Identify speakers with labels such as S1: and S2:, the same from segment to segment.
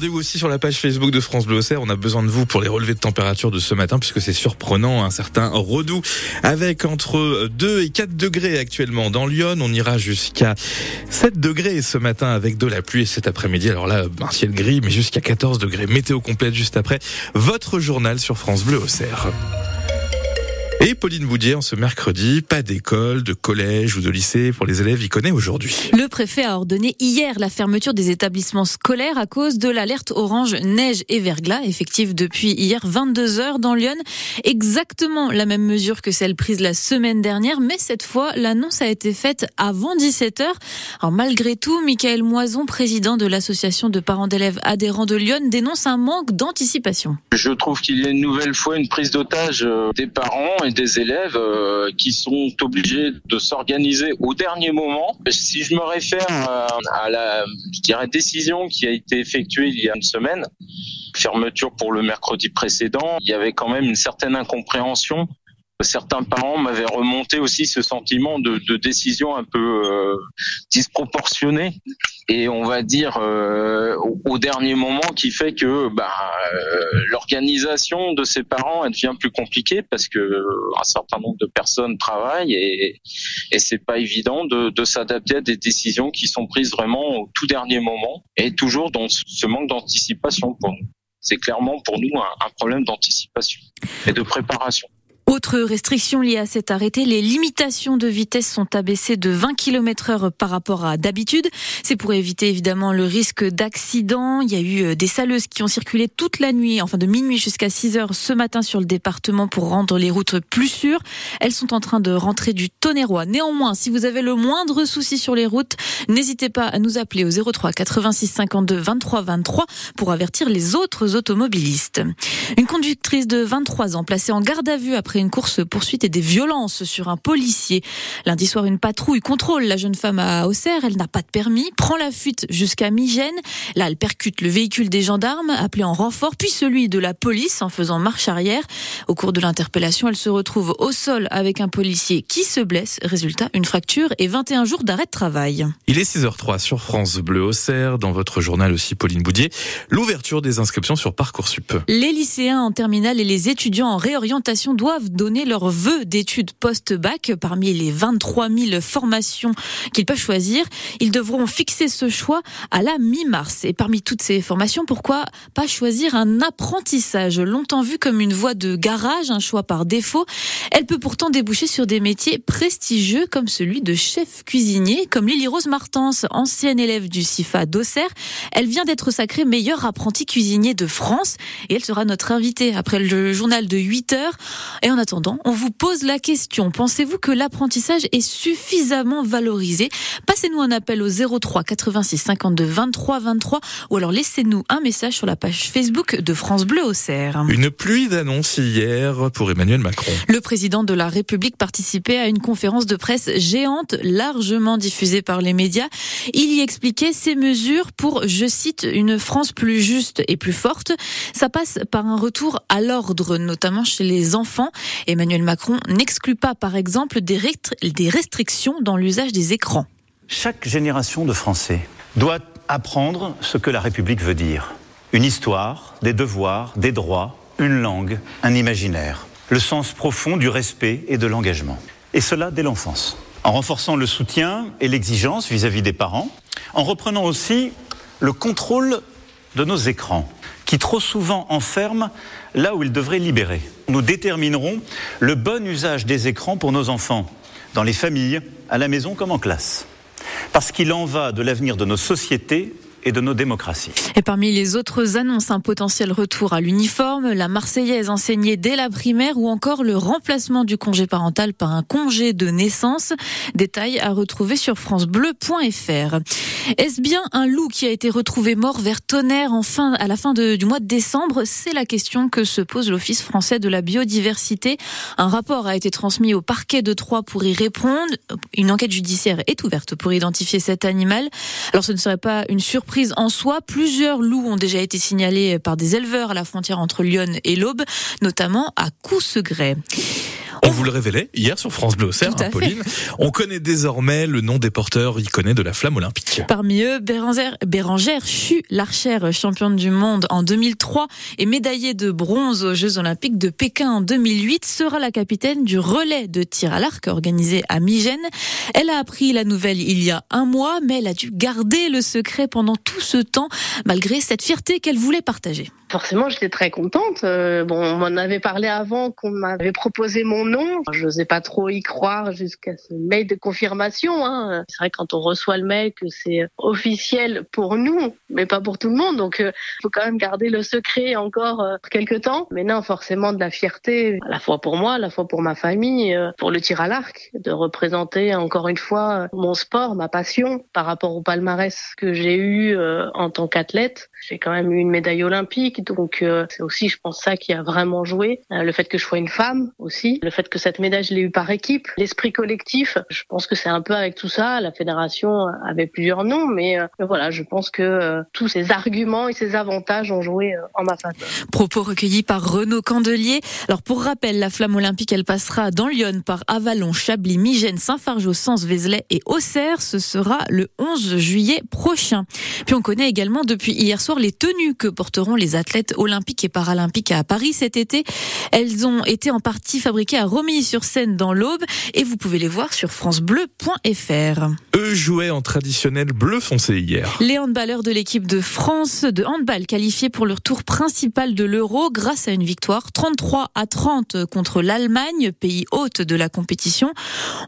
S1: Rendez-vous aussi sur la page Facebook de France Bleu Auxerre. On a besoin de vous pour les relevés de température de ce matin puisque c'est surprenant, un certain redoux avec entre 2 et 4 degrés actuellement dans Lyon. On ira jusqu'à 7 degrés ce matin avec de la pluie cet après-midi. Alors là, un ciel gris mais jusqu'à 14 degrés. Météo complète juste après votre journal sur France Bleu Auxerre. Et Pauline Boudier, en ce mercredi, pas d'école, de collège ou de lycée pour les élèves, y connaît aujourd'hui.
S2: Le préfet a ordonné hier la fermeture des établissements scolaires à cause de l'alerte orange neige et verglas, effective depuis hier 22 heures dans Lyon. Exactement la même mesure que celle prise la semaine dernière, mais cette fois, l'annonce a été faite avant 17 heures. Alors, malgré tout, Michael Moison, président de l'association de parents d'élèves adhérents de Lyon, dénonce un manque d'anticipation.
S3: Je trouve qu'il y a une nouvelle fois une prise d'otage euh, des parents des élèves euh, qui sont obligés de s'organiser au dernier moment. Si je me réfère euh, à la je dirais, décision qui a été effectuée il y a une semaine, fermeture pour le mercredi précédent, il y avait quand même une certaine incompréhension Certains parents m'avaient remonté aussi ce sentiment de, décision un peu euh, disproportionnée et on va dire euh, au, dernier moment qui fait que bah, euh, l'organisation de ces parents elle devient plus compliquée parce que un certain nombre de personnes travaillent et, et c'est pas évident de, de s'adapter à des décisions qui sont prises vraiment au tout dernier moment et toujours dans ce manque d'anticipation pour nous. C'est clairement pour nous un, un problème d'anticipation et de préparation.
S2: Autre restriction liée à cet arrêté, les limitations de vitesse sont abaissées de 20 km heure par rapport à d'habitude. C'est pour éviter évidemment le risque d'accident. Il y a eu euh, des saleuses qui ont circulé toute la nuit, enfin de minuit jusqu'à 6 heures ce matin sur le département pour rendre les routes plus sûres. Elles sont en train de rentrer du Tonnerrois. Néanmoins, si vous avez le moindre souci sur les routes, n'hésitez pas à nous appeler au 03 86 52 23 23 pour avertir les autres automobilistes. Une conductrice de 23 ans placée en garde à vue après une course poursuite et des violences sur un policier. Lundi soir, une patrouille contrôle la jeune femme à Auxerre. Elle n'a pas de permis, prend la fuite jusqu'à Migène. Là, elle percute le véhicule des gendarmes, appelé en renfort, puis celui de la police en faisant marche arrière. Au cours de l'interpellation, elle se retrouve au sol avec un policier qui se blesse. Résultat, une fracture et 21 jours d'arrêt de travail.
S1: Il est 6h03 sur France Bleu Auxerre. Dans votre journal aussi, Pauline Boudier, l'ouverture des inscriptions sur Parcoursup.
S2: Les lycéens en terminale et les étudiants en réorientation doivent donner leur vœu d'études post-bac parmi les 23 000 formations qu'ils peuvent choisir. Ils devront fixer ce choix à la mi-mars. Et parmi toutes ces formations, pourquoi pas choisir un apprentissage? Longtemps vu comme une voie de garage, un choix par défaut Elle peut pourtant déboucher sur des métiers prestigieux comme celui de chef cuisinier, comme Lily Rose Martens, ancienne élève du CIFA d'Auxerre. Elle vient d'être sacrée meilleure apprentie cuisinier de France et elle sera notre invitée après le journal de 8 heures. En attendant, on vous pose la question. Pensez-vous que l'apprentissage est suffisamment valorisé? Passez-nous un appel au 03 86 52 23 23 ou alors laissez-nous un message sur la page Facebook de France Bleu Auxerre.
S1: Une pluie d'annonces hier pour Emmanuel Macron.
S2: Le président de la République participait à une conférence de presse géante, largement diffusée par les médias. Il y expliquait ses mesures pour, je cite, une France plus juste et plus forte. Ça passe par un retour à l'ordre, notamment chez les enfants. Emmanuel Macron n'exclut pas, par exemple, des, restrictions dans l'usage des écrans.
S4: Chaque génération de Français doit apprendre ce que la République veut dire. Une histoire, des devoirs, des droits, une langue, un imaginaire. Le sens profond du respect et de l'engagement. Et cela dès l'enfance. En renforçant le soutien et l'exigence vis-à-vis des parents, en reprenant aussi le contrôle de nos écrans, qui trop souvent enferment là où ils devraient libérer. Nous déterminerons le bon usage des écrans pour nos enfants, dans les familles, à la maison comme en classe. Parce qu'il en va de l'avenir de nos sociétés et de nos démocraties.
S2: Et parmi les autres annonces, un potentiel retour à l'uniforme, la Marseillaise enseignée dès la primaire ou encore le remplacement du congé parental par un congé de naissance. Détails à retrouver sur francebleu.fr. Est-ce bien un loup qui a été retrouvé mort vers Tonnerre en fin, à la fin du mois de décembre? C'est la question que se pose l'Office français de la biodiversité. Un rapport a été transmis au parquet de Troyes pour y répondre. Une enquête judiciaire est ouverte pour identifier cet animal. Alors ce ne serait pas une surprise en soi. Plusieurs loups ont déjà été signalés par des éleveurs à la frontière entre Lyon et l'Aube, notamment à Coussegrès.
S1: On vous le révélait hier sur France Bleu Auxerre, hein, Pauline. On connaît désormais le nom des porteurs iconés de la flamme olympique.
S2: Parmi eux, Bérangère, Bérangère Chu, l'archère championne du monde en 2003 et médaillée de bronze aux Jeux Olympiques de Pékin en 2008, sera la capitaine du relais de tir à l'arc organisé à Migène. Elle a appris la nouvelle il y a un mois, mais elle a dû garder le secret pendant tout ce temps, malgré cette fierté qu'elle voulait partager.
S5: Forcément, j'étais très contente. Euh, bon, on m'en avait parlé avant qu'on m'avait proposé mon nom. Je n'osais pas trop y croire jusqu'à ce mail de confirmation. Hein. C'est vrai quand on reçoit le mail que c'est officiel pour nous, mais pas pour tout le monde. Donc, il euh, faut quand même garder le secret encore euh, quelques temps. Mais non, forcément de la fierté, à la fois pour moi, à la fois pour ma famille, euh, pour le tir à l'arc, de représenter encore une fois mon sport, ma passion par rapport au palmarès que j'ai eu en tant qu'athlète. J'ai quand même eu une médaille olympique, donc c'est aussi, je pense, ça qui a vraiment joué. le fait que je sois une femme aussi, le fait que cette médaille, je l'ai eu par équipe, l'esprit collectif. Je pense que c'est un peu avec tout ça. La fédération avait plusieurs noms, mais euh, voilà, je pense que euh, tous ces arguments et ces avantages ont joué euh, en ma faveur.
S2: Propos recueillis par Renaud Candelier. Alors pour rappel, la flamme olympique, elle passera dans Lyon par Avalon, Chablis, Migène, Saint-Fargeau, Sens, Vézelay et Auxerre. Ce sera le 11 juillet prochain. Puis on connaît également depuis hier soir les tenues que porteront les athlètes olympiques et paralympiques à Paris cet été. Elles ont été en partie fabriquées à Romilly-sur-Seine dans l'Aube et vous pouvez les voir sur francebleu.fr.
S1: Eux jouaient en traditionnel bleu foncé hier.
S2: Les handballeurs de l'équipe de France de handball qualifiés pour leur tour principal de l'Euro grâce à une victoire 33 à 30 contre l'Allemagne, pays hôte de la compétition.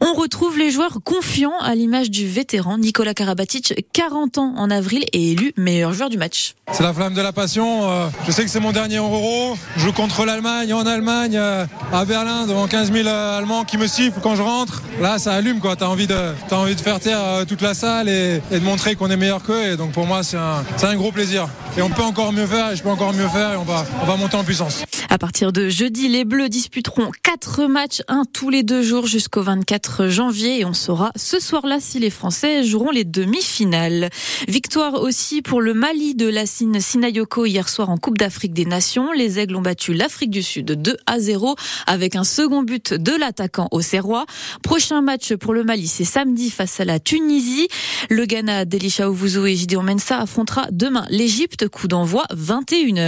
S2: On retrouve les joueurs confiants à l'image du vétéran Nicolas Karabatic, 40 ans en avril et élu meilleur joueur du match.
S6: C'est la flamme de la passion. Euh, je sais que c'est mon dernier Euro. Je joue contre l'Allemagne en Allemagne, euh, à Berlin, devant 15 000 euh, Allemands qui me sifflent quand je rentre. Là, ça allume quoi. T'as envie de, as envie de faire taire toute la salle et, de montrer qu'on est meilleur qu'eux. Et donc pour moi, c'est un, gros plaisir. Et on peut encore mieux faire et je peux encore mieux faire et on va monter en puissance.
S2: À partir de jeudi, les Bleus disputeront quatre matchs, un tous les deux jours jusqu'au 24 janvier et on saura ce soir-là si les Français joueront les demi-finales. Victoire aussi pour le Mali de Lassine Sinayoko hier soir en Coupe d'Afrique des Nations. Les Aigles ont battu l'Afrique du Sud 2 à 0 avec un second but de l'attaquant au Serrois. Prochain match pour le Mali, c'est samedi face à la Tunisie. Le Ghana d'Elisha Ouvouzo et Gideon Mensa affrontera demain l'Égypte, coup d'envoi 21h.